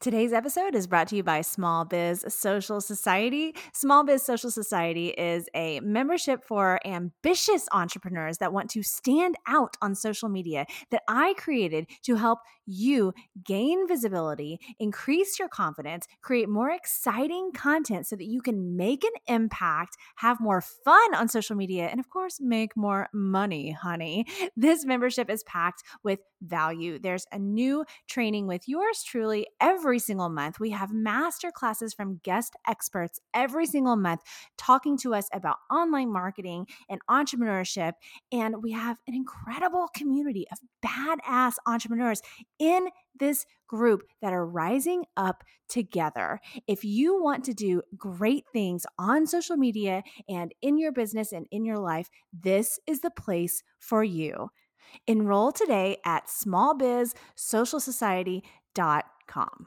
Today's episode is brought to you by Small Biz Social Society. Small Biz Social Society is a membership for ambitious entrepreneurs that want to stand out on social media that I created to help you gain visibility, increase your confidence, create more exciting content so that you can make an impact, have more fun on social media, and of course, make more money, honey. This membership is packed with value. There's a new training with yours truly every every single month. We have master classes from guest experts every single month talking to us about online marketing and entrepreneurship. And we have an incredible community of badass entrepreneurs in this group that are rising up together. If you want to do great things on social media and in your business and in your life, this is the place for you. Enroll today at smallbizsocialsociety.com.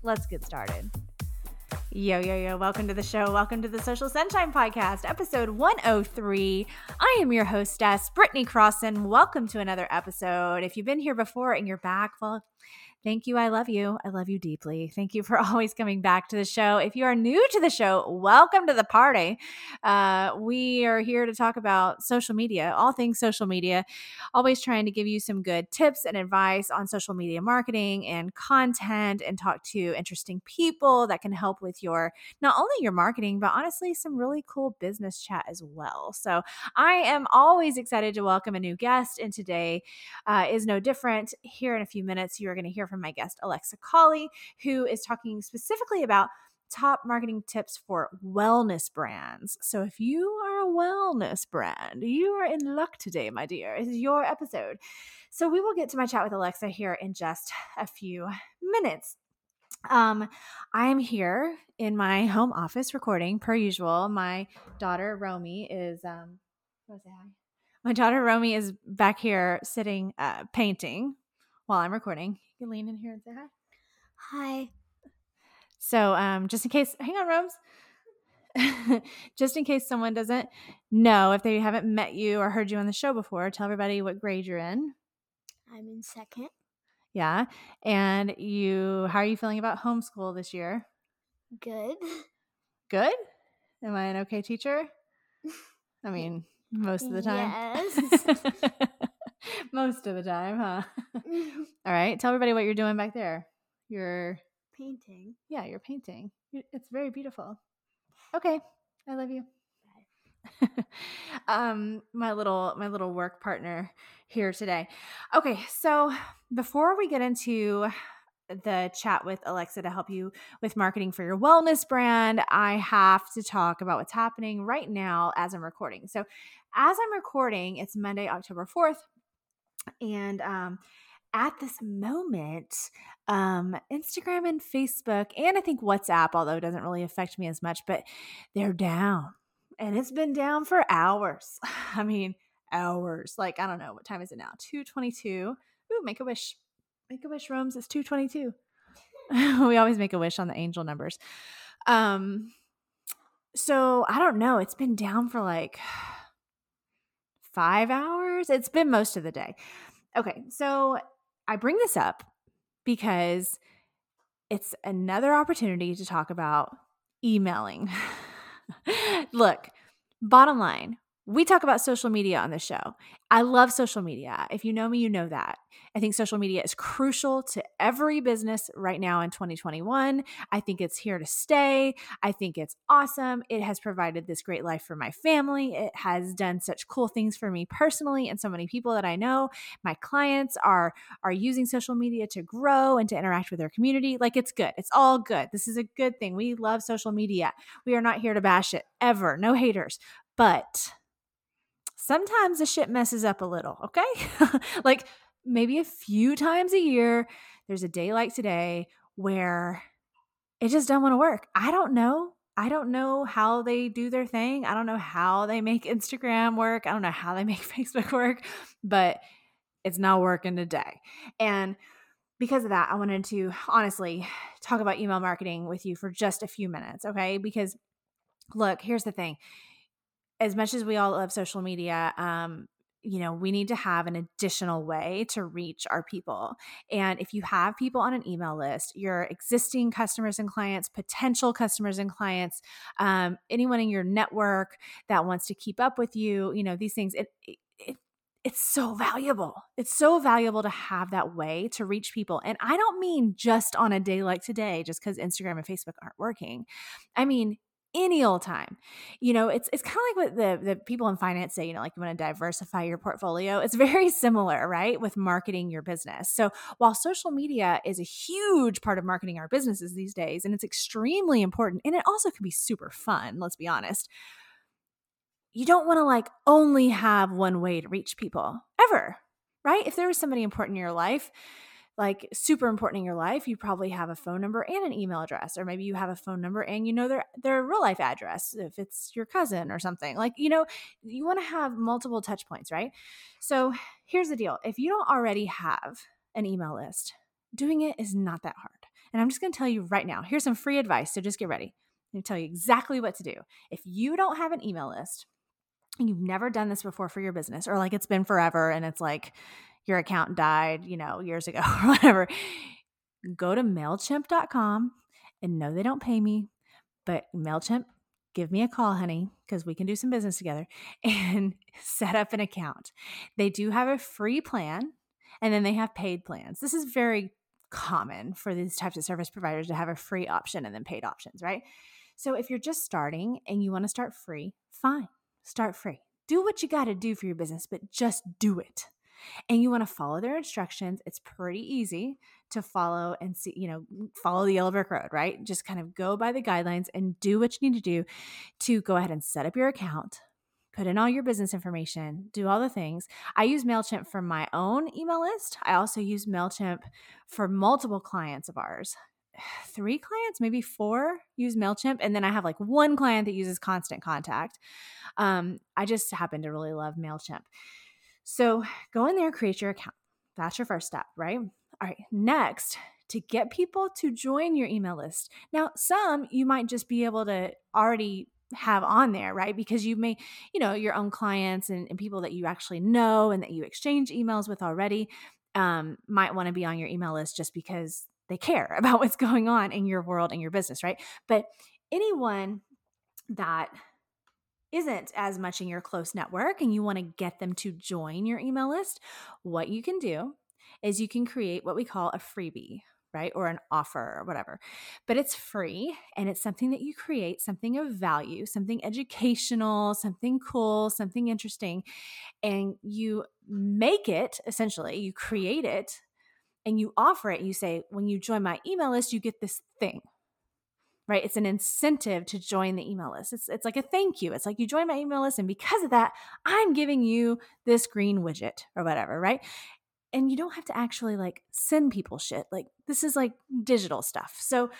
let's get started. Yo, yo, yo, welcome to the show. Welcome to the Social Sunshine Podcast, episode 103. I am your hostess, Britney Crosson. Welcome to another episode. If you've been here before and you're back, well, Thank you. I love you. I love you deeply. Thank you for always coming back to the show. If you are new to the show, welcome to the party. Uh, we are here to talk about social media, all things social media, always trying to give you some good tips and advice on social media marketing and content and talk to interesting people that can help with your not only your marketing, but honestly, some really cool business chat as well. So I am always excited to welcome a new guest, and today uh, is no different. Here in a few minutes, you are going to hear from my guest, Alexa Cawley, who is talking specifically about top marketing tips for wellness brands. So if you are a wellness brand, you are in luck today, my dear. It is your episode. So we will get to my chat with Alexa here in just a few minutes. Um, I am here in my home office recording per usual. My daughter Romy is um? My daughter Romy is back here sitting uh painting while I'm recording. You lean in here and say hi. Hi. So, um, just in case, hang on, Rose. just in case someone doesn't know, if they haven't met you or heard you on the show before, tell everybody what grade you're in. I'm in second. Yeah. And you, how are you feeling about homeschool this year? Good. Good? Am I an okay teacher? I mean, most of the time. Yes. most of the time, huh? All right. Tell everybody what you're doing back there. You're painting. Yeah, you're painting. It's very beautiful. Okay. I love you. um my little my little work partner here today. Okay, so before we get into the chat with Alexa to help you with marketing for your wellness brand, I have to talk about what's happening right now as I'm recording. So, as I'm recording, it's Monday, October 4th, and um, at this moment, um, Instagram and Facebook, and I think WhatsApp, although it doesn't really affect me as much, but they're down. And it's been down for hours. I mean, hours. Like, I don't know. What time is it now? 222. Ooh, make a wish. Make a wish, Rome's. It's 222. we always make a wish on the angel numbers. Um, so I don't know. It's been down for like five hours. It's been most of the day. Okay, so I bring this up because it's another opportunity to talk about emailing. Look, bottom line, we talk about social media on the show. I love social media. If you know me, you know that. I think social media is crucial to every business right now in 2021. I think it's here to stay. I think it's awesome. It has provided this great life for my family. It has done such cool things for me personally and so many people that I know. My clients are are using social media to grow and to interact with their community. Like it's good. It's all good. This is a good thing. We love social media. We are not here to bash it ever. No haters. But sometimes the shit messes up a little, okay? like maybe a few times a year, there's a day like today where it just don't want to work. I don't know. I don't know how they do their thing. I don't know how they make Instagram work. I don't know how they make Facebook work, but it's not working today. And because of that, I wanted to honestly talk about email marketing with you for just a few minutes, okay? Because look, here's the thing. As much as we all love social media, um, you know, we need to have an additional way to reach our people. And if you have people on an email list, your existing customers and clients, potential customers and clients, um, anyone in your network that wants to keep up with you, you know, these things, it, it, it's so valuable. It's so valuable to have that way to reach people. And I don't mean just on a day like today, just because Instagram and Facebook aren't working. I mean, any old time. You know, it's it's kind of like what the the people in finance say, you know, like you want to diversify your portfolio. It's very similar, right, with marketing your business. So, while social media is a huge part of marketing our businesses these days and it's extremely important and it also can be super fun, let's be honest. You don't want to like only have one way to reach people ever, right? If there is somebody important in your life, like super important in your life, you probably have a phone number and an email address, or maybe you have a phone number and you know their their real life address if it's your cousin or something. Like, you know, you want to have multiple touch points, right? So here's the deal. If you don't already have an email list, doing it is not that hard. And I'm just gonna tell you right now, here's some free advice. So just get ready. I'm gonna tell you exactly what to do. If you don't have an email list, and you've never done this before for your business, or like it's been forever and it's like your account died, you know, years ago or whatever, go to MailChimp.com and no, they don't pay me, but MailChimp, give me a call, honey, because we can do some business together and set up an account. They do have a free plan and then they have paid plans. This is very common for these types of service providers to have a free option and then paid options, right? So if you're just starting and you want to start free, fine, start free. Do what you got to do for your business, but just do it and you want to follow their instructions, it's pretty easy to follow and see, you know, follow the yellow brick road, right? Just kind of go by the guidelines and do what you need to do to go ahead and set up your account, put in all your business information, do all the things. I use MailChimp for my own email list. I also use MailChimp for multiple clients of ours. Three clients, maybe four use MailChimp. And then I have like one client that uses Constant Contact. Um, I just happen to really love MailChimp. So go in there, create your account. That's your first step, right? All right. Next, to get people to join your email list. Now, some you might just be able to already have on there, right? Because you may, you know, your own clients and, and people that you actually know and that you exchange emails with already um, might want to be on your email list just because they care about what's going on in your world and your business, right? But anyone that isn't as much in your close network and you want to get them to join your email list, what you can do is you can create what we call a freebie, right? Or an offer or whatever. But it's free and it's something that you create, something of value, something educational, something cool, something interesting. And you make it essentially, you create it and you offer it. You say, when you join my email list, you get this thing right? It's an incentive to join the email list. It's, it's like a thank you. It's like you join my email list, and because of that, I'm giving you this green widget or whatever, right? And you don't have to actually like send people shit. Like this is like digital stuff. So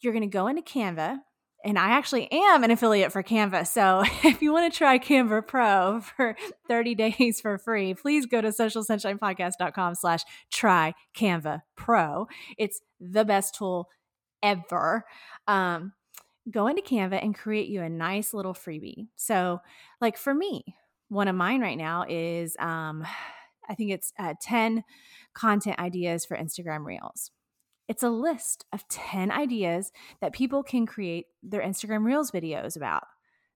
you're going to go into Canva. And I actually am an affiliate for Canva. So if you want to try Canva Pro for 30 days for free, please go to socialsunshinepodcast.com slash try Canva Pro. It's the best tool ever um, go into Canva and create you a nice little freebie. So, like for me, one of mine right now is um, I think it's uh, 10 content ideas for Instagram Reels. It's a list of 10 ideas that people can create their Instagram Reels videos about.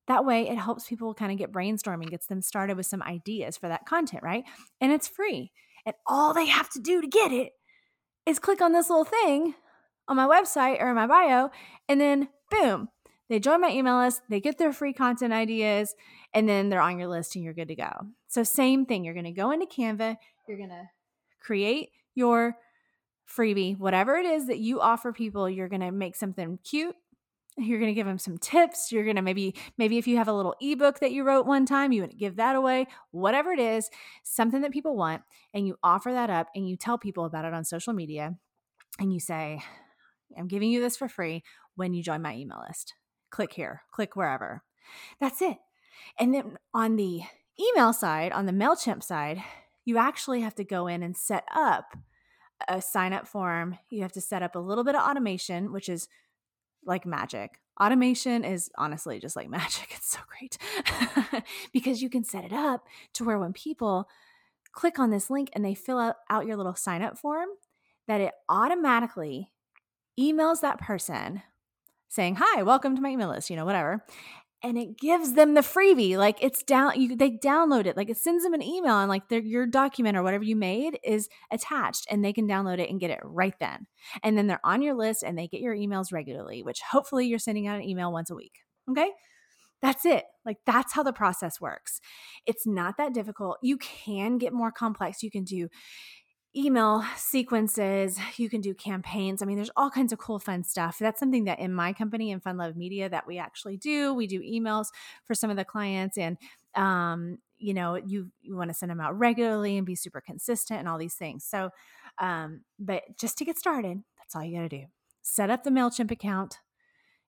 That way, it helps people kind of get brainstorming, gets them started with some ideas for that content, right? And it's free. And all they have to do to get it is click on this little thing on my website or in my bio. And then boom, they join my email list, they get their free content ideas, and then they're on your list and you're good to go. So, same thing. You're going to go into Canva, you're going to create your freebie, whatever it is that you offer people, you're going to make something cute, You're going to give them some tips. You're going to maybe, maybe if you have a little ebook that you wrote one time, you would give that away, whatever it is, something that people want. And you offer that up and you tell people about it on social media. And you say, I'm giving you this for free when you join my email list. Click here, click wherever. That's it. And then on the email side, on the MailChimp side, you actually have to go in and set up a sign up form. You have to set up a little bit of automation, which is like magic. Automation is honestly just like magic. It's so great because you can set it up to where when people click on this link and they fill out, out your little sign up form, that it automatically emails that person saying, Hi, welcome to my email list, you know, whatever and it gives them the freebie like it's down you they download it like it sends them an email and like your document or whatever you made is attached and they can download it and get it right then and then they're on your list and they get your emails regularly which hopefully you're sending out an email once a week okay? That's it like that's how the process works. It's not that difficult you can get more complex you can do email sequences you can do campaigns. I mean there's all kinds of cool fun stuff. That's something that in my company in fun love media that we actually do. We do emails for some of the clients and um, you know you you want to send them out regularly and be super consistent and all these things. So um, but just to get started that's all you got to do. Set up the mailchimp account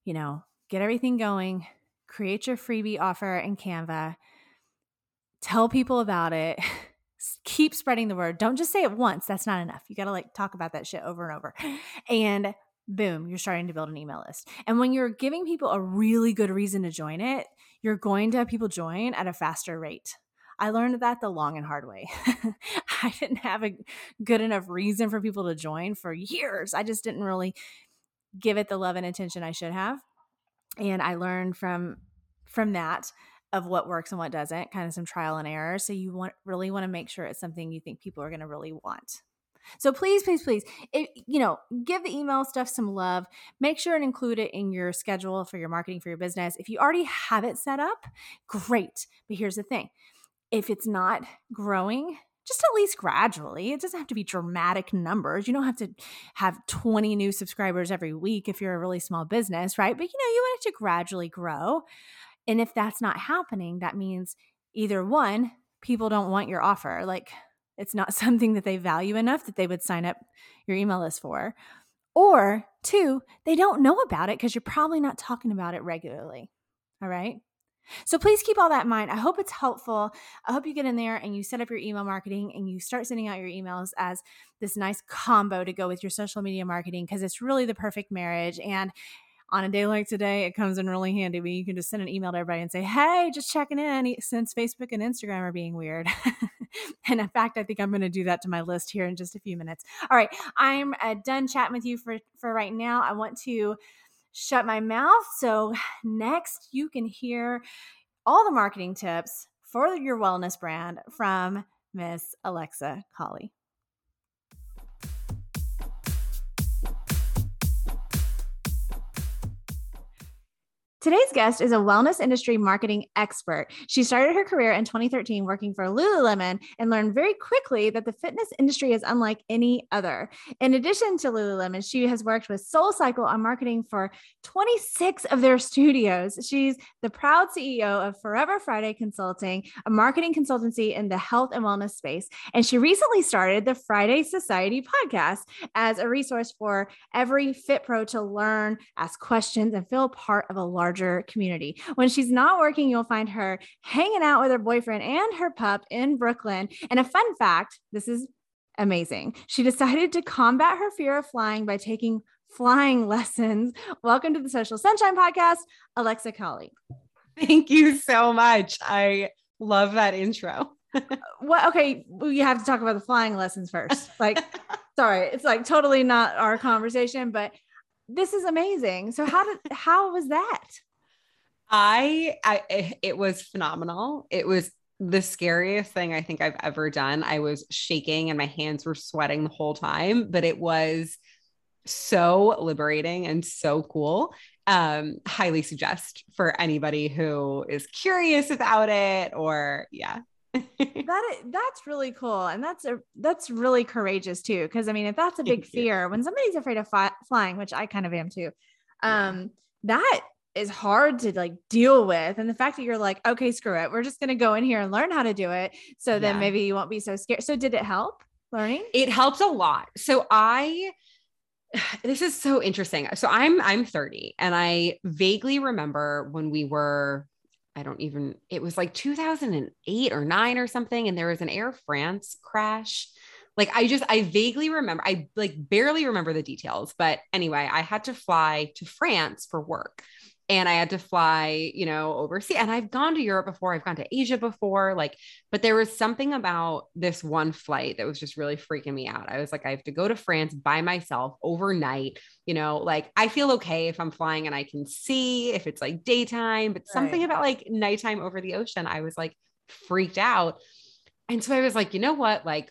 you know get everything going create your freebie offer in canva tell people about it keep spreading the word. Don't just say it once. That's not enough. You got to like talk about that shit over and over. And boom, you're starting to build an email list. And when you're giving people a really good reason to join it, you're going to have people join at a faster rate. I learned that the long and hard way. I didn't have a good enough reason for people to join for years. I just didn't really give it the love and attention I should have. And I learned from from that of what works and what doesn't, kind of some trial and error. So you want really want to make sure it's something you think people are going to really want. So please, please, please, it, you know, give the email stuff some love. Make sure and include it in your schedule for your marketing for your business. If you already have it set up, great. But here's the thing: if it's not growing, just at least gradually. It doesn't have to be dramatic numbers. You don't have to have 20 new subscribers every week if you're a really small business, right? But you know, you want it to gradually grow. And if that's not happening, that means either one, people don't want your offer. Like it's not something that they value enough that they would sign up your email list for. Or two, they don't know about it because you're probably not talking about it regularly. All right. So please keep all that in mind. I hope it's helpful. I hope you get in there and you set up your email marketing and you start sending out your emails as this nice combo to go with your social media marketing because it's really the perfect marriage. And on a day like today, it comes in really handy when you can just send an email to everybody and say, Hey, just checking in since Facebook and Instagram are being weird. and in fact, I think I'm going to do that to my list here in just a few minutes. All right. I'm uh, done chatting with you for, for right now. I want to shut my mouth. So next, you can hear all the marketing tips for your wellness brand from Miss Alexa Cawley. Today's guest is a wellness industry marketing expert. She started her career in 2013 working for Lululemon and learned very quickly that the fitness industry is unlike any other. In addition to Lululemon, she has worked with SoulCycle on marketing for 26 of their studios. She's the proud CEO of Forever Friday Consulting, a marketing consultancy in the health and wellness space. And she recently started the Friday Society podcast as a resource for every fit pro to learn, ask questions, and feel part of a large larger community. When she's not working, you'll find her hanging out with her boyfriend and her pup in Brooklyn. And a fun fact this is amazing. She decided to combat her fear of flying by taking flying lessons. Welcome to the Social Sunshine Podcast, Alexa Cawley. Thank you so much. I love that intro. what okay, we have to talk about the flying lessons first. Like sorry, it's like totally not our conversation, but this is amazing. So how did how was that? I, I it was phenomenal. It was the scariest thing I think I've ever done. I was shaking and my hands were sweating the whole time, but it was so liberating and so cool. Um, highly suggest for anybody who is curious about it or yeah, that that's really cool and that's a that's really courageous too because i mean if that's a big fear when somebody's afraid of fi- flying which i kind of am too um that is hard to like deal with. And the fact that you're like, okay, screw it. We're just going to go in here and learn how to do it. So then maybe you won't be so scared. So did it help learning? it helps a lot so i this is so interesting so i'm i'm 30 and i vaguely remember when we were i don't even it was like 2008 or 9 or something and there was an air france crash like i just i vaguely remember i like barely remember the details but anyway i had to fly to france for work and I had to fly, you know, overseas. And I've gone to Europe before, I've gone to Asia before, like, but there was something about this one flight that was just really freaking me out. I was like, I have to go to France by myself overnight, you know, like I feel okay if I'm flying and I can see if it's like daytime, but something Right. about like nighttime over the ocean, I was like freaked out. And so I was like, you know what? Like,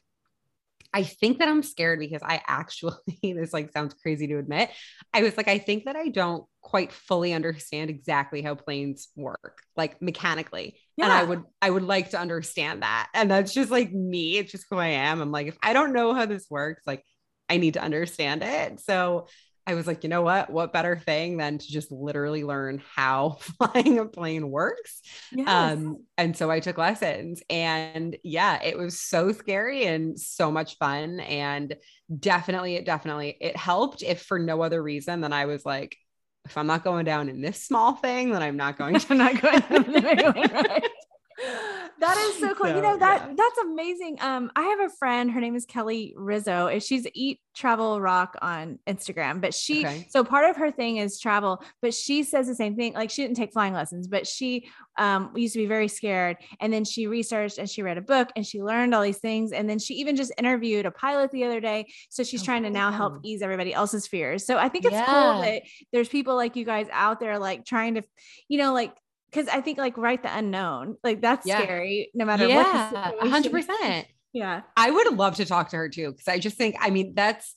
I think that I'm scared because I actually, this like sounds crazy to admit. I was like, I think that I don't quite fully understand exactly how planes work, like mechanically. And I would, I would like to understand that. And that's just like me. It's just who I am. I'm like, if I don't know how this works, like I need to understand it. So I was like, you know what? What better thing than to just literally learn how flying a plane works? Yes. Um, and so I took lessons and yeah, it was so scary and so much fun. And definitely, it definitely it helped if for no other reason than I was like, if I'm not going down in this small thing, then I'm not going to I'm not going to the big one, right? That is so cool. you know that yeah. that's amazing. Um, I have a friend. Her name is Kelly Rizzo. She's Eat Travel Rock on Instagram. But she Okay. so part of her thing is travel. But she says the same thing. Like she didn't take flying lessons, but she um used to be very scared. And then she researched and she read a book and she learned all these things. And then she even just interviewed a pilot the other day. So she's Oh, trying to now help ease everybody else's fears. So I think it's Yeah. cool that there's people like you guys out there like trying to, you know, like because I think like write the unknown, like that's Yeah. scary no matter yeah, what. hundred percent. Yeah. I would love to talk to her too, because I just think, I mean, that's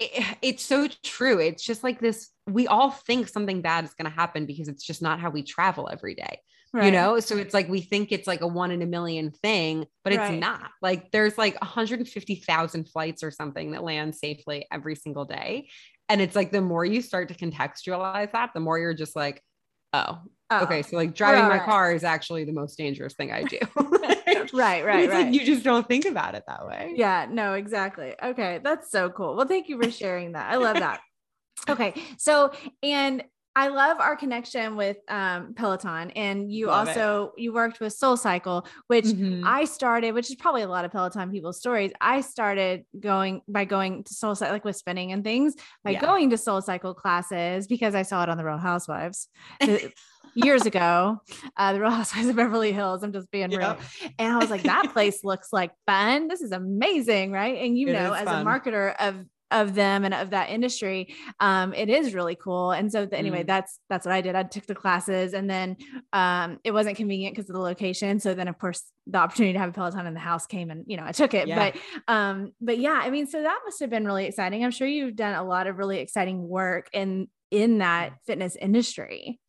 it, it's so true. It's just like this. We all think something bad is going to happen because it's just not how we travel every day. Right. you know so it's like we think it's like a one in a million thing but it's Right. not like there's like 150,000 flights or something that land safely every single day and it's like the more you start to contextualize that the more you're just like oh, Oh. okay oh. so like driving my right. car is actually the most dangerous thing I do Right, right, right. like you just don't think about it that way Yeah, no, exactly. Okay, that's so cool. Well, thank you for sharing that. I love that. Okay, so and I love our connection with um, Peloton, and you Love it. also you worked with Soul Cycle, which Mhm. I started, which is probably a lot of Peloton people's stories. I started going by going to Soul Cycle, like with spinning and things, by Yeah. going to Soul Cycle classes because I saw it on the Real Housewives years ago. Uh, the Real Housewives of Beverly Hills. I'm just being real. And I was like, that place looks like fun. This is amazing, right? And you It know, as fun. a marketer of of them and of that industry, um, it is really cool. And so the, anyway, Mm. that's that's what I did. I took the classes, and then um, it wasn't convenient because of the location. So then, of course, the opportunity to have a Peloton in the house came, and you know, I took it. Yeah. But um, but yeah, I mean, so that must have been really exciting. I'm sure you've done a lot of really exciting work in in that fitness industry.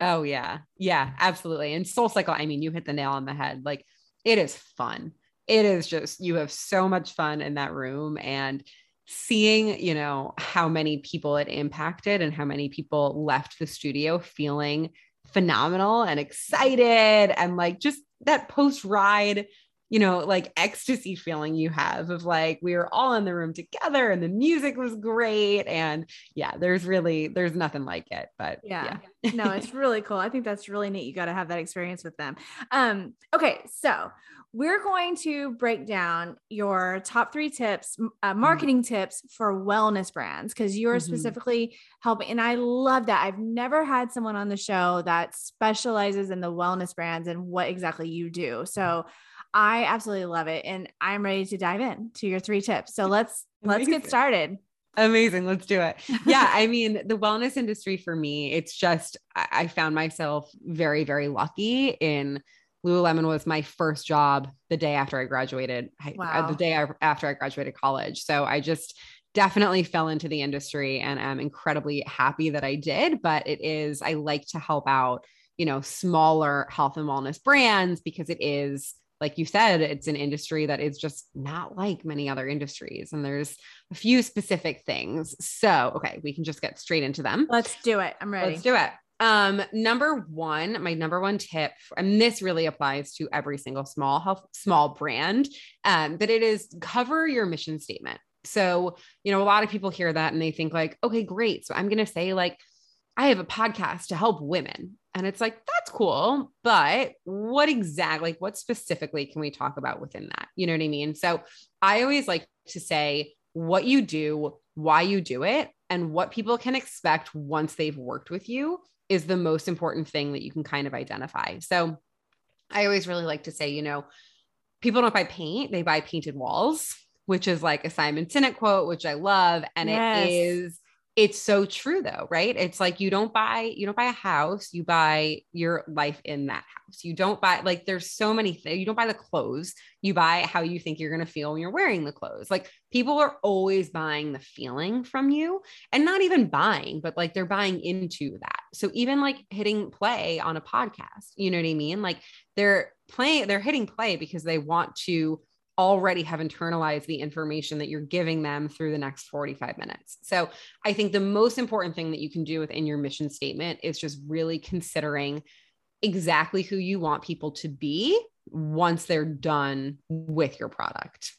Oh yeah. Yeah, absolutely. And Soul Cycle, I mean, you hit the nail on the head. Like it is fun. It is just you have so much fun in that room and seeing, you know, how many people it impacted and how many people left the studio feeling phenomenal and excited and like just that post ride you know, like ecstasy feeling you have of like we were all in the room together and the music was great. And yeah, there's really there's nothing like it. But Yeah. yeah. no, it's really cool. I think that's really neat. You got to have that experience with them. Um, okay, so we're going to break down your top three tips, uh, marketing tips for wellness brands because you're Mhm. specifically helping. And I love that. I've never had someone on the show that specializes in the wellness brands and what exactly you do. So I absolutely love it. And I'm ready to dive in to your three tips. So let's let's get started. Amazing. Let's do it. Yeah. I mean, the wellness industry for me, it's just, I found myself very, very lucky in Lululemon was my first job the day after I graduated, uh, Wow. the day after I graduated college. So I just definitely fell into the industry and I'm incredibly happy that I did. But it is, I like to help out, you know, smaller health and wellness brands because it is like you said, it's an industry that is just not like many other industries. And there's a few specific things. So, okay, we can just get straight into them. Let's do it. I'm ready. Let's do it. Um, number one, my number one tip, and this really applies to every single small health, small brand, um, but it is cover your mission statement. So, you know, a lot of people hear that and they think like, okay, great. So I'm going to say like, I have a podcast to help women. And it's like, that's cool. But what exactly, like, what specifically can we talk about within that? You know what I mean? So I always like to say what you do, why you do it, and what people can expect once they've worked with you is the most important thing that you can kind of identify. So I always really like to say, you know, people don't buy paint, they buy painted walls, which is like a Simon Sinek quote, which I love. And yes. it is it's so true though right? It's like you don't buy you don't buy a house you buy your life in that house. You don't buy like there's so many things you don't buy the clothes you buy how you think you're going to feel when you're wearing the clothes. Like people are always buying the feeling from you and not even buying but like they're buying into that. So even like hitting play on a podcast you know what i mean? Like they're playing they're hitting play because they want to already have internalized the information that you're giving them through the next 45 minutes. So I think the most important thing that you can do within your mission statement is just really considering exactly who you want people to be once they're done with your product.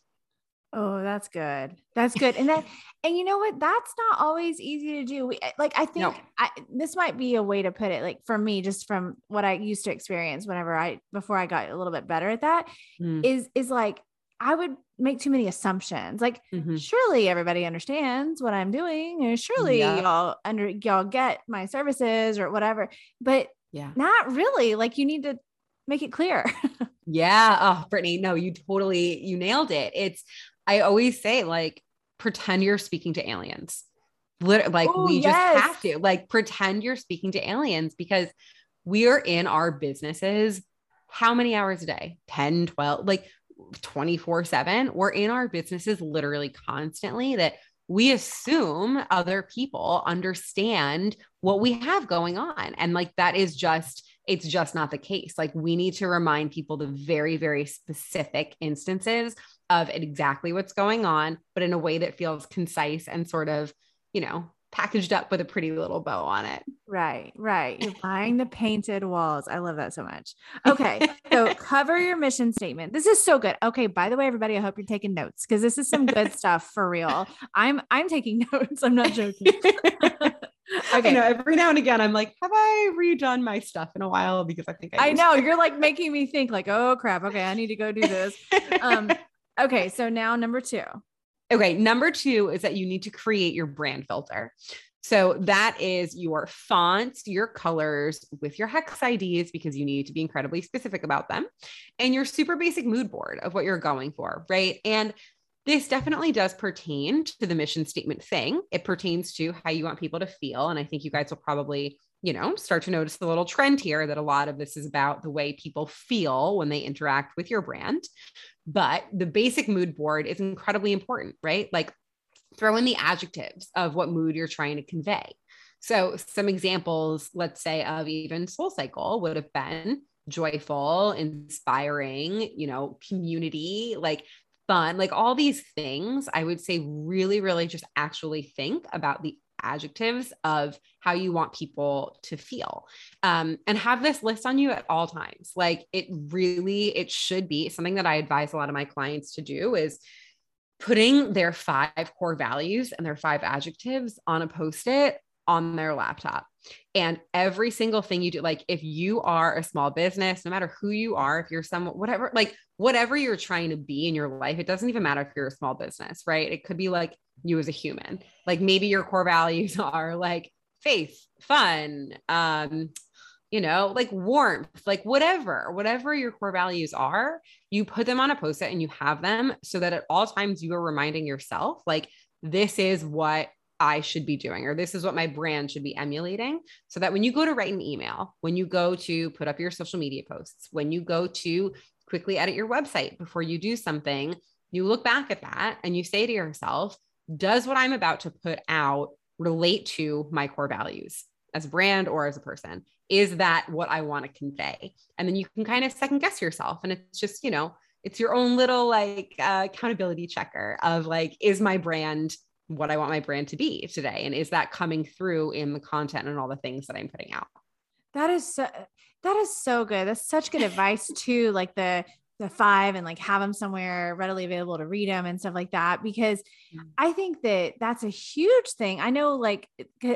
Oh, that's good. That's good. And that, and you know what? That's not always easy to do. We, like, I think no. I, this might be a way to put it. Like for me, just from what I used to experience whenever I, before I got a little bit better at that, mm. is is like, I would make too many assumptions. Like, mm-hmm. surely everybody understands what I'm doing, and surely yeah. y'all under y'all get my services or whatever. But yeah, not really. Like, you need to make it clear. yeah. Oh, Britney, no, you totally you nailed it. It's I always say like pretend you're speaking to aliens. Literally, like Ooh, we yes. just have to like pretend you're speaking to aliens because we are in our businesses how many hours a day 10 12 like 24 7. We're in our businesses literally constantly that we assume other people understand what we have going on. And like that is just, it's just not the case. Like we need to remind people the very, very specific instances of exactly what's going on, but in a way that feels concise and sort of, you know, packaged up with a pretty little bow on it. Right, right. You're buying the painted walls. I love that so much. Okay, so cover your mission statement. This is so good. Okay, by the way, everybody, I hope you're taking notes because this is some good stuff for real. I'm I'm taking notes. I'm not joking. okay. know every now and again, I'm like, have I redone my stuff in a while? Because I think I, I know you're like making me think like, oh crap. Okay, I need to go do this. Um, okay, so now number two. Okay. Number two is that you need to create your brand filter. So that is your fonts, your colors with your hex IDs because you need to be incredibly specific about them and your super basic mood board of what you're going for, right? And this definitely does pertain to the mission statement thing. It pertains to how you want people to feel. And I think you guys will probably, you know, start to notice the little trend here that a lot of this is about the way people feel when they interact with your brand. But the basic mood board is incredibly important, right? Like throw in the adjectives of what mood you're trying to convey. So, some examples, let's say, of even Soul Cycle would have been joyful, inspiring, you know, community, like fun, like all these things. I would say, really, really just actually think about the adjectives of how you want people to feel um, and have this list on you at all times. Like it really it should be something that i advise a lot of my clients to do is putting their five core values and their five adjectives on a post-it on their laptop and every single thing you do like if you are a small business no matter who you are if you're some whatever like whatever you're trying to be in your life it doesn't even matter if you're a small business right it could be like you as a human. Like maybe your core values are like faith, fun, um, you know, like warmth, like whatever, whatever your core values are, you put them on a post it and you have them so that at all times you are reminding yourself, like, this is what I should be doing, or this is what my brand should be emulating. So that when you go to write an email, when you go to put up your social media posts, when you go to quickly edit your website before you do something, you look back at that and you say to yourself, does what I'm about to put out relate to my core values? as a brand or as a person? Is that what I want to convey? And then you can kind of second guess yourself. And it's just, you know, it's your own little like uh, accountability checker of like, is my brand what I want my brand to be today? And is that coming through in the content and all the things that I'm putting out? That is so that is so good. That's such good advice too. Like the the five and like have them somewhere readily available to read them and stuff like that because mm. i think that that's a huge thing i know like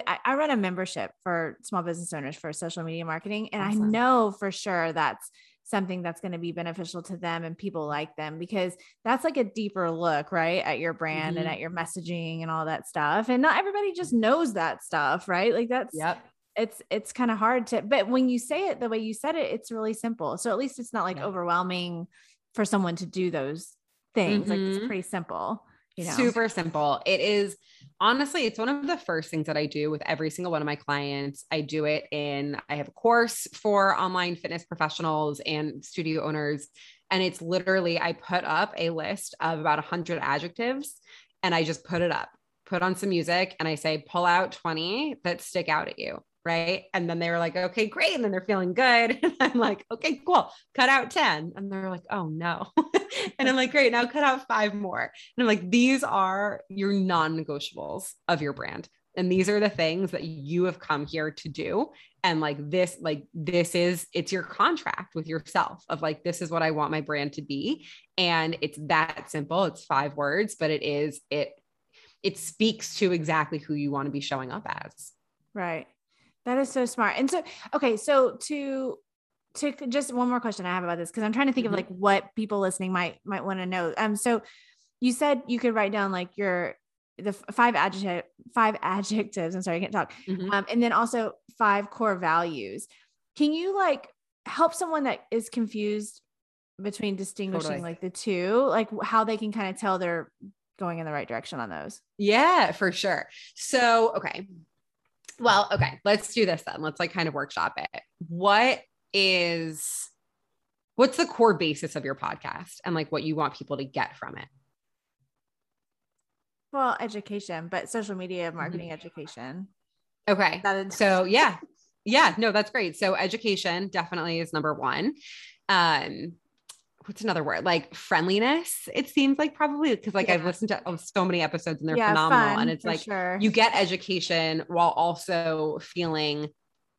i run a membership for small business owners for social media marketing and awesome. i know for sure that's something that's going to be beneficial to them and people like them because that's like a deeper look right at your brand mm-hmm. and at your messaging and all that stuff and not everybody just knows that stuff right like that's yep it's it's kind of hard to but when you say it the way you said it it's really simple so at least it's not like yeah. overwhelming for someone to do those things mm-hmm. like it's mm-hmm. pretty simple you know super simple it is honestly it's one of the first things that i do with every single one of my clients. I do it in i have a course for online fitness professionals and studio owners and it's literally i put up a list of about 100 adjectives and i just put it up put on some music and i say pull out 20 that stick out at you right? And then they were like, okay, great. And then they're feeling good. And I'm like, okay, cool. Cut out 10. And they're like, oh no. and I'm like, great, now cut out five more. And I'm like, these are your non negotiables of your brand. And these are the things that you have come here to do. And like this, like this is, it's your contract with yourself of like, this is what I want my brand to be. And it's that simple. It's five words, but it is, it, it speaks to exactly who you want to be showing up as. Right. That is so smart. And so, okay, so to to just one more question I have about this because I'm trying to think mm-hmm. of like what people listening might might want to know. Um, so you said you could write down like your the five adjective five adjectives. I'm sorry, I can't talk. Mm-hmm. Um, and then also five core values. Can you like help someone that is confused between distinguishing totally. like the two, like how they can kind of tell they're going in the right direction on those? Yeah, for sure. So, okay. Well, okay, let's do this then. Let's like kind of workshop it. What is what's the core basis of your podcast and like what you want people to get from it? Well, education, but social media marketing mm-hmm. education. Okay. so yeah. Yeah, no, that's great. So education definitely is number 1. Um what's another word like friendliness it seems like probably because like yeah. i've listened to oh, so many episodes and they're yeah, phenomenal fun, and it's like sure. you get education while also feeling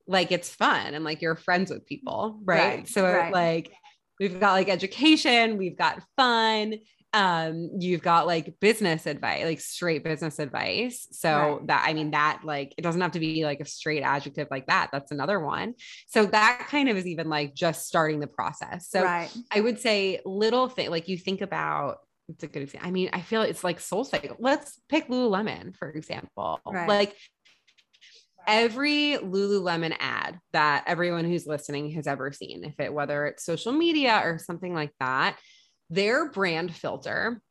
like it's fun and like you're friends with people right, right. so right. like we've got like education we've got fun um you've got like business advice like straight business advice so right. that i mean that like it doesn't have to be like a straight adjective like that that's another one so that kind of is even like just starting the process so right. i would say little thing like you think about it's a good example. I mean, I feel it's like soul cycle. Let's pick Lululemon, for example. Right. Like every Lululemon ad that everyone who's listening has ever seen, if it whether it's social media or something like that, their brand filter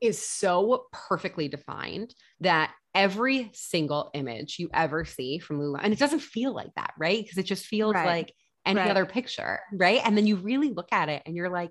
is so perfectly defined that every single image you ever see from Lululemon, and it doesn't feel like that, right? Because it just feels right. like any right. other picture, right? And then you really look at it and you're like,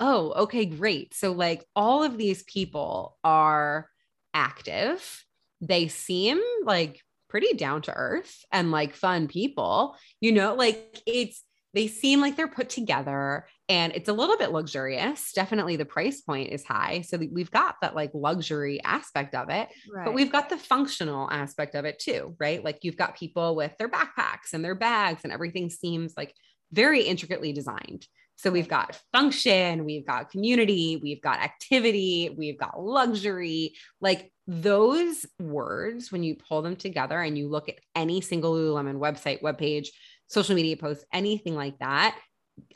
oh, okay, great. So, like, all of these people are active. They seem like pretty down to earth and like fun people, you know, like it's, they seem like they're put together and it's a little bit luxurious. Definitely the price point is high. So we've got that like luxury aspect of it, right. but we've got the functional aspect of it too, right? Like you've got people with their backpacks and their bags and everything seems like very intricately designed. So we've got function, we've got community, we've got activity, we've got luxury. Like those words, when you pull them together and you look at any single Lululemon website, webpage, social media posts, anything like that,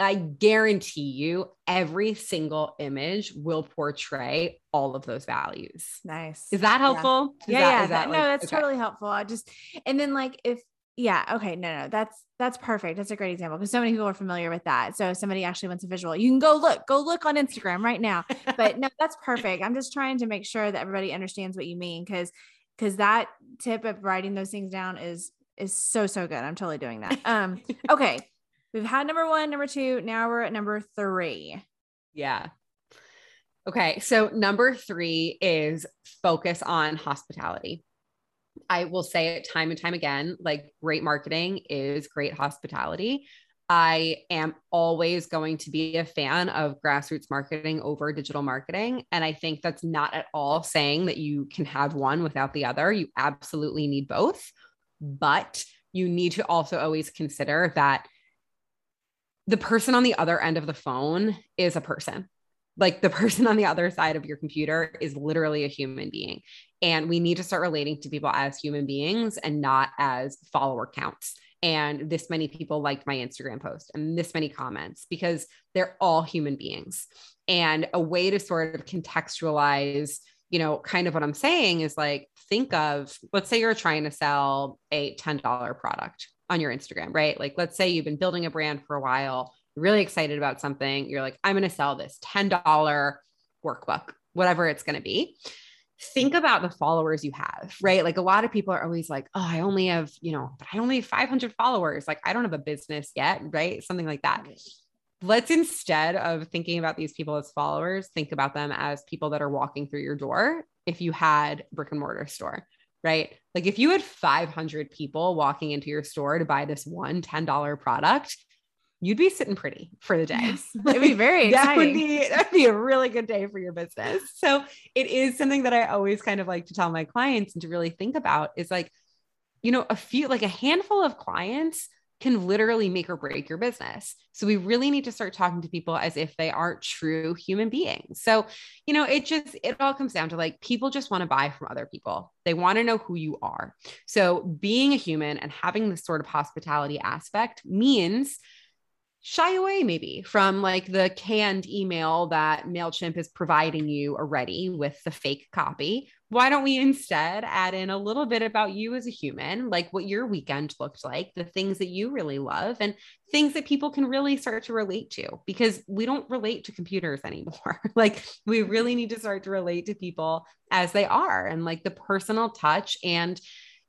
I guarantee you every single image will portray all of those values. Nice. Is that helpful? Yeah, yeah. That, that, like, no, that's okay. totally helpful. I just, and then like if, yeah, okay, no, no, that's, that's perfect. That's a great example because so many people are familiar with that. So if somebody actually wants a visual, you can go look, go look on Instagram right now. But no, that's perfect. I'm just trying to make sure that everybody understands what you mean because, because that tip of writing those things down is, is so, so good. I'm totally doing that. Um, okay. We've had number one, number two. Now we're at number three. Yeah. Okay. So number three is focus on hospitality. I will say it time and time again like great marketing is great hospitality. I am always going to be a fan of grassroots marketing over digital marketing. And I think that's not at all saying that you can have one without the other. You absolutely need both. But you need to also always consider that the person on the other end of the phone is a person. Like the person on the other side of your computer is literally a human being. And we need to start relating to people as human beings and not as follower counts. And this many people liked my Instagram post and this many comments because they're all human beings. And a way to sort of contextualize, you know, kind of what I'm saying is like, think of, let's say you're trying to sell a $10 product on your Instagram, right? Like, let's say you've been building a brand for a while, you're really excited about something. You're like, I'm going to sell this $10 workbook, whatever it's going to be think about the followers you have, right? Like a lot of people are always like, oh, I only have, you know, I only have 500 followers. Like I don't have a business yet, right? Something like that. Let's instead of thinking about these people as followers, think about them as people that are walking through your door if you had brick and mortar store, right? Like if you had 500 people walking into your store to buy this one $10 product, you'd be sitting pretty for the day. Yes, it'd be very that exciting. would be that'd be a really good day for your business. So it is something that I always kind of like to tell my clients and to really think about is like, you know, a few like a handful of clients can literally make or break your business. So we really need to start talking to people as if they are true human beings. So, you know, it just it all comes down to like people just want to buy from other people. They want to know who you are. So being a human and having this sort of hospitality aspect means shy away maybe from like the canned email that MailChimp is providing you already with the fake copy. Why don't we instead add in a little bit about you as a human, like what your weekend looked like, the things that you really love, and things that people can really start to relate to because we don't relate to computers anymore. like we really need to start to relate to people as they are and like the personal touch and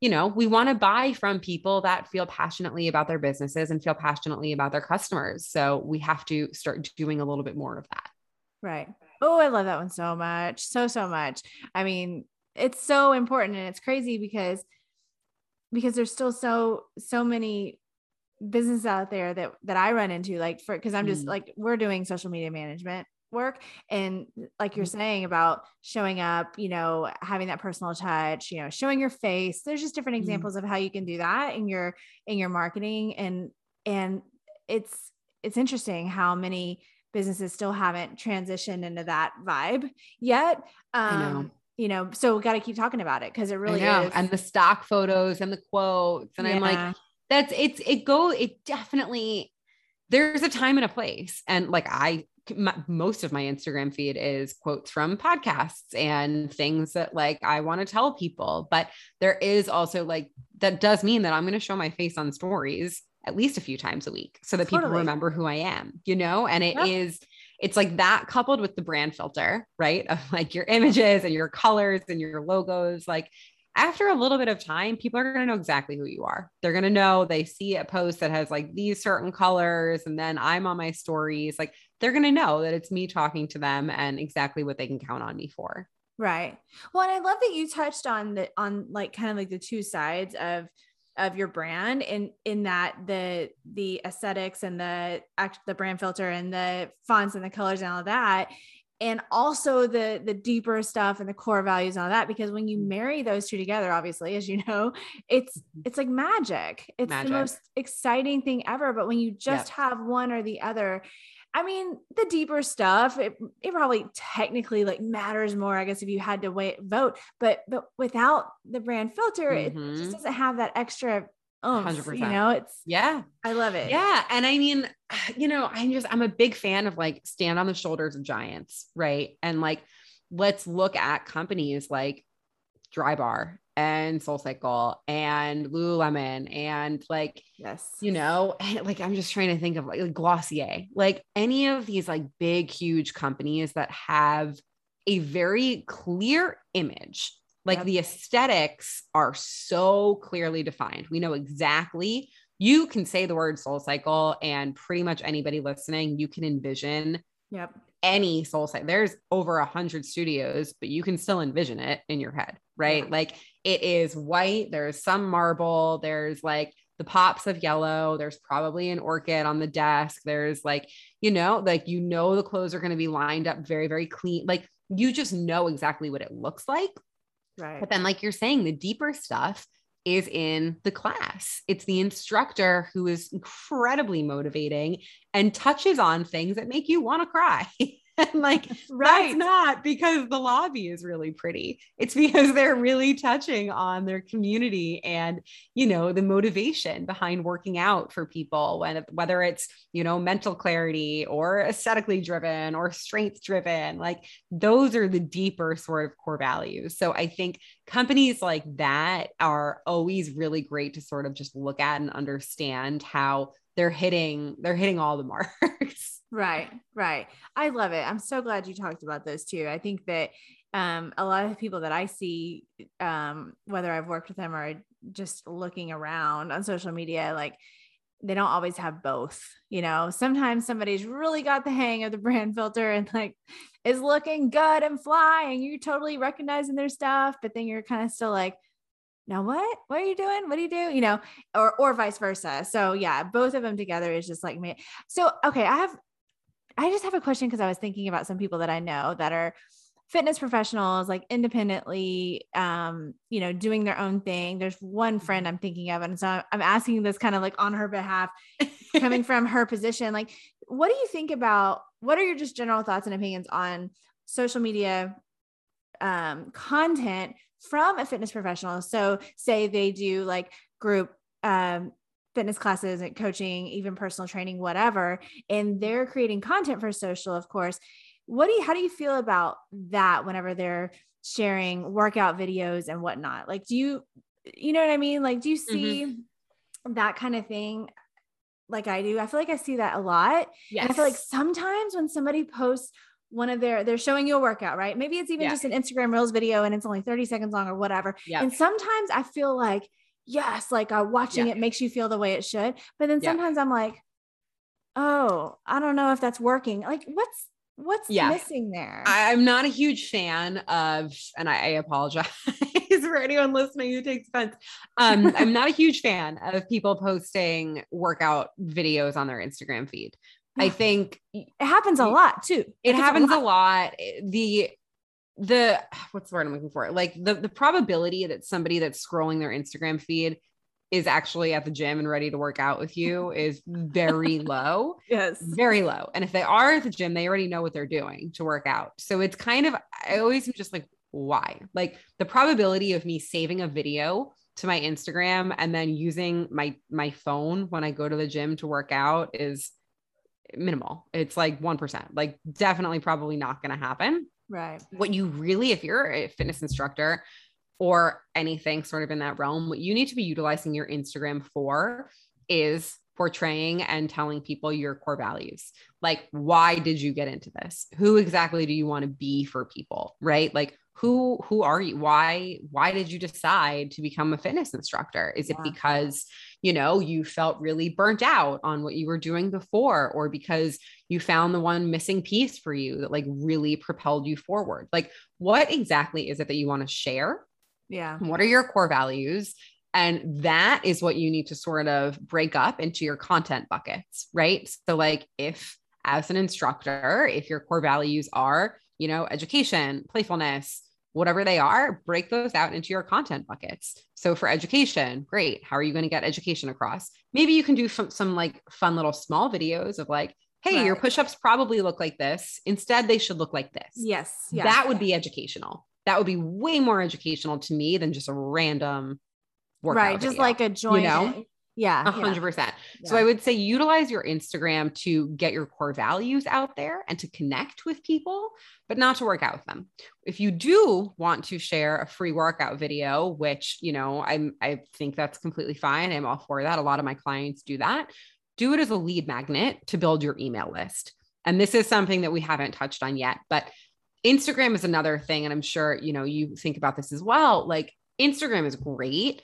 you know, we want to buy from people that feel passionately about their businesses and feel passionately about their customers. So we have to start doing a little bit more of that. Right. Oh, I love that one so much. So, so much. I mean, it's so important and it's crazy because because there's still so so many businesses out there that that I run into like for because I'm just mm. like we're doing social media management work and like you're mm-hmm. saying about showing up you know having that personal touch you know showing your face there's just different mm-hmm. examples mm-hmm. of how you can do that in your in your marketing and and it's it's interesting how many businesses still haven't transitioned into that vibe yet um you know so we got to keep talking about it because it really is and the stock photos and the quotes and yeah. i'm like that's it's it go it definitely there's a time and a place and like i my, most of my Instagram feed is quotes from podcasts and things that like I want to tell people. But there is also like that does mean that I'm going to show my face on stories at least a few times a week so that totally. people remember who I am, you know? And it yep. is it's like that coupled with the brand filter, right? Of like your images and your colors and your logos. Like after a little bit of time, people are going to know exactly who you are. They're going to know they see a post that has like these certain colors, and then I'm on my stories. Like they're going to know that it's me talking to them and exactly what they can count on me for. Right. Well, and I love that you touched on the on like kind of like the two sides of of your brand in in that the the aesthetics and the the brand filter and the fonts and the colors and all that and also the the deeper stuff and the core values and all that because when you mm-hmm. marry those two together obviously as you know it's mm-hmm. it's like magic it's magic. the most exciting thing ever but when you just yep. have one or the other I mean, the deeper stuff, it, it probably technically like matters more, I guess, if you had to wait vote, but but without the brand filter, mm-hmm. it just mm-hmm. doesn't have that extra Oh, hundred percent. You know, it's yeah, I love it. Yeah, and I mean, you know, I'm just I'm a big fan of like stand on the shoulders of giants, right? And like, let's look at companies like Drybar and SoulCycle and Lululemon and like yes, you know, like I'm just trying to think of like, like Glossier, like any of these like big huge companies that have a very clear image like yep. the aesthetics are so clearly defined. We know exactly. You can say the word SoulCycle, and pretty much anybody listening, you can envision yep. any SoulCycle. There's over a hundred studios, but you can still envision it in your head, right? Yeah. Like it is white. There's some marble. There's like the pops of yellow. There's probably an orchid on the desk. There's like, you know, like, you know, the clothes are going to be lined up very, very clean. Like, you just know exactly what it looks like. Right. But then, like you're saying, the deeper stuff is in the class. It's the instructor who is incredibly motivating and touches on things that make you want to cry. and like Right. that's not because the lobby is really pretty. It's because they're really touching on their community and, you know, the motivation behind working out for people when whether it's, you know, mental clarity or aesthetically driven or strength driven, like those are the deeper sort of core values. So I think companies like that are always really great to sort of just look at and understand how they're hitting they're hitting all the marks. Right, right. I love it. I'm so glad you talked about those too. I think that um, a lot of people that I see, um, whether I've worked with them or just looking around on social media, like they don't always have both. You know, sometimes somebody's really got the hang of the brand filter and like is looking good and flying. You're totally recognizing their stuff, but then you're kind of still like, now what what are you doing what do you do you know or or vice versa so yeah both of them together is just like me so okay i have I just have a question because I was thinking about some people that I know that are fitness professionals, like independently, um, you know, doing their own thing. There's one friend I'm thinking of, and so I'm asking this kind of like on her behalf, coming from her position. Like, what do you think about? What are your just general thoughts and opinions on social media um, content from a fitness professional? So, say they do like group um, fitness classes and coaching, even personal training, whatever, and they're creating content for social, of course. What do you, how do you feel about that whenever they're sharing workout videos and whatnot? Like, do you, you know what I mean? Like, do you see that kind of thing? Like I do. I feel like I see that a lot. Yes. And I feel like sometimes when somebody posts one of their, they're showing you a workout, right? Maybe it's even Yeah. just an Instagram Reels video and it's only 30 seconds long or whatever. Yeah. And sometimes I feel like, yes, like uh, watching Yeah. it makes you feel the way it should. But then sometimes I'm like, oh, I don't know if that's working. Like, what's what's Yeah. missing there? I'm not a huge fan of, and I, I apologize for anyone listening who takes offense. Um, I'm not a huge fan of people posting workout videos on their Instagram feed. I think it happens a lot too. it happens a lot. lot. Eh, the the what's the word I'm looking for? Like the the probability that somebody that's scrolling their Instagram feed is actually at the gym and ready to work out with you is very low Yes. very low. And if they are at the gym, they already know what they're doing to work out. So it's kind of, I always am just like, why? Like the probability of me saving a video to my Instagram and then using my my phone when I go to the gym to work out is minimal. It's like 1%. Like definitely probably not going to happen Right. what you really, if you're a fitness instructor or anything sort of in that realm, what you need to be utilizing your Instagram for is portraying and telling people your core values. Like, why did you get into this? Who exactly do you want to be for people? Right? Like, who who are you? Why why did you decide to become a fitness instructor? Is it because you know you felt really burnt out on what you were doing before, or because you found the one missing piece for you that like really propelled you forward? Like, what exactly is it that you want to share? Yeah. What are your core values? And that is what you need to sort of break up into your content buckets, right? So, like, if as an instructor, if your core values are, you know, education, playfulness, whatever they are, break those out into your content buckets. So, for education, great. How are you going to get education across? Maybe you can do some, some like fun little small videos of like, hey, your Right. push ups probably look like this. Instead, they should look like this Yes. Yeah. that would be educational. That would be way more educational to me than just a random workout. right. Just video. like a joint. know? Yeah. a hundred percent. So. I would say utilize your Instagram to get your core values out there and to connect with people, but not to work out with them. If you do want to share a free workout video, which you know I'm I think that's completely fine. I'm all for that. A lot of my clients do that. Do it as a lead magnet to build your email list. And this is something that we haven't touched on yet, but Instagram is another thing. And I'm sure, you know, you think about this as well. Like Instagram is great,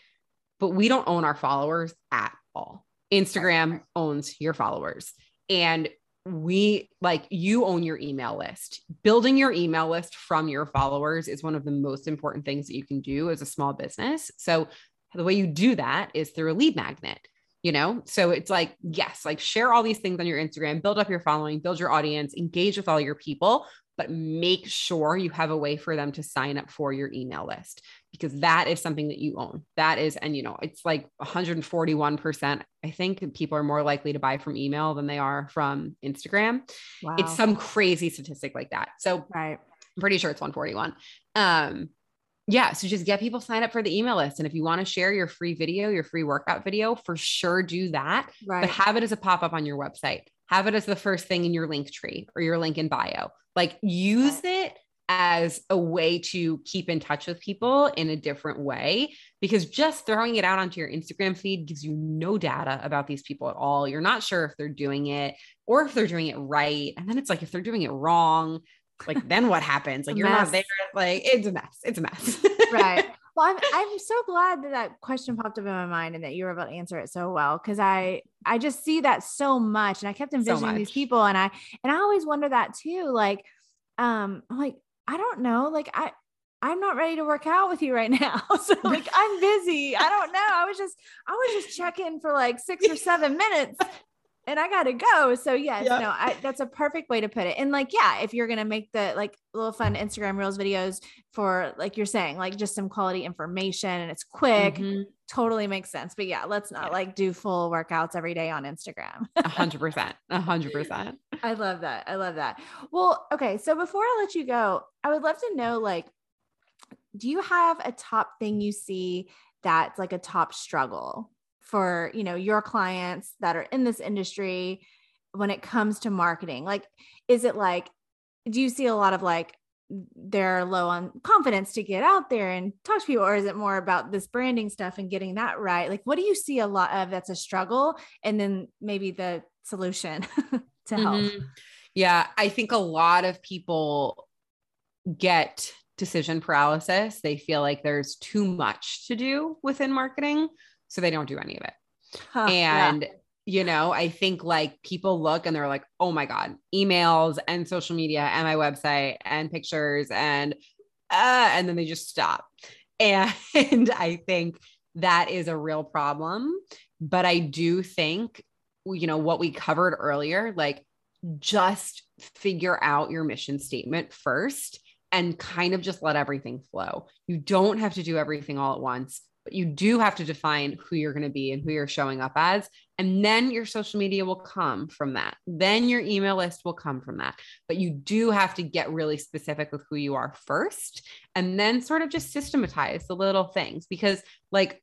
but we don't own our followers at all. Instagram owns your followers. And we like you own your email list. Building your email list from your followers is one of the most important things that you can do as a small business. So the way you do that is through a lead magnet you know so it's like yes like share all these things on your instagram build up your following build your audience engage with all your people but make sure you have a way for them to sign up for your email list because that is something that you own that is and you know it's like 141% i think people are more likely to buy from email than they are from instagram wow. it's some crazy statistic like that so right i'm pretty sure it's 141 um yeah. So just get people signed up for the email list. And if you want to share your free video, your free workout video, for sure do that. Right. But have it as a pop up on your website. Have it as the first thing in your link tree or your link in bio. Like use right. it as a way to keep in touch with people in a different way because just throwing it out onto your Instagram feed gives you no data about these people at all. You're not sure if they're doing it or if they're doing it right. And then it's like if they're doing it wrong, like then what happens? Like you're mess. not there. Like it's a mess. It's a mess. right. Well, I'm I'm so glad that that question popped up in my mind and that you were able to answer it so well because I I just see that so much and I kept envisioning so these people and I and I always wonder that too. Like, um, I'm like I don't know. Like I I'm not ready to work out with you right now. So like I'm busy. I don't know. I was just I was just checking for like six or seven minutes and I gotta go. So yes, no, I, that's a perfect way to put it. And like, yeah, if you're gonna make the like little fun Instagram Reels videos for like you're saying, like just some quality information and it's quick, mm-hmm. totally makes sense. But yeah, let's not yeah. like do full workouts every day on Instagram. A hundred percent, a hundred percent. I love that. I love that. Well, okay. So before I let you go, I would love to know like, do you have a top thing you see that's like a top struggle for you know your clients that are in this industry when it comes to marketing? Like is it like do you see a lot of like they're low on confidence to get out there and talk to people or is it more about this branding stuff and getting that right? Like what do you see a lot of that's a struggle and then maybe the solution to help? Mm-hmm. yeah i think a lot of people get decision paralysis. They feel like there's too much to do within marketing so they don't do any of it. Huh, and yeah. you know, I think like people look and they're like, "Oh my god, emails and social media and my website and pictures and uh and then they just stop." And I think that is a real problem, but I do think you know what we covered earlier, like just figure out your mission statement first and kind of just let everything flow. You don't have to do everything all at once but you do have to define who you're going to be and who you're showing up as. And then your social media will come from that. Then your email list will come from that. But you do have to get really specific with who you are first and then sort of just systematize the little things because, like,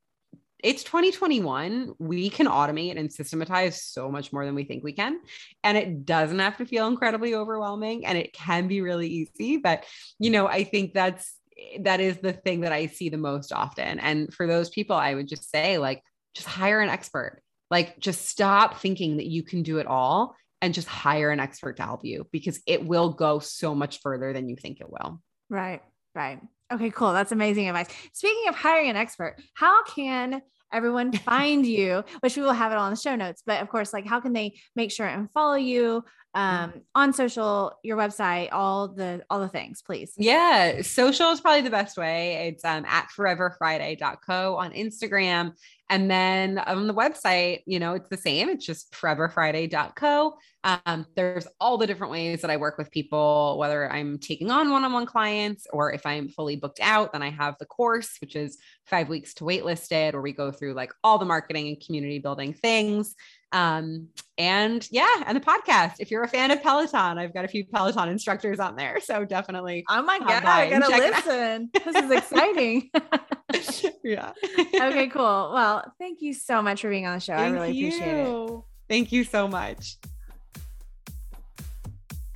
it's 2021. We can automate and systematize so much more than we think we can. And it doesn't have to feel incredibly overwhelming and it can be really easy. But, you know, I think that's that is the thing that I see the most often. And for those people, I would just say, like, just hire an expert. Like, just stop thinking that you can do it all and just hire an expert to help you because it will go so much further than you think it will. Right. Right. Okay, cool. That's amazing advice. Speaking of hiring an expert, how can everyone find you, which we will have it all in the show notes. But of course, like how can they make sure and follow you um, on social, your website, all the all the things, please? Yeah, social is probably the best way. It's um, at foreverfriday.co on Instagram. And then on the website, you know, it's the same. It's just foreverfriday.co. Um, there's all the different ways that I work with people, whether I'm taking on one on one clients or if I'm fully booked out, then I have the course, which is five weeks to waitlist it, where we go through like all the marketing and community building things. Um, and yeah, and the podcast. If you're a fan of Peloton, I've got a few Peloton instructors on there. So definitely. Oh my God, I gotta listen. this is exciting. yeah. okay, cool. Well, thank you so much for being on the show. Thank I really you. appreciate it. Thank you so much.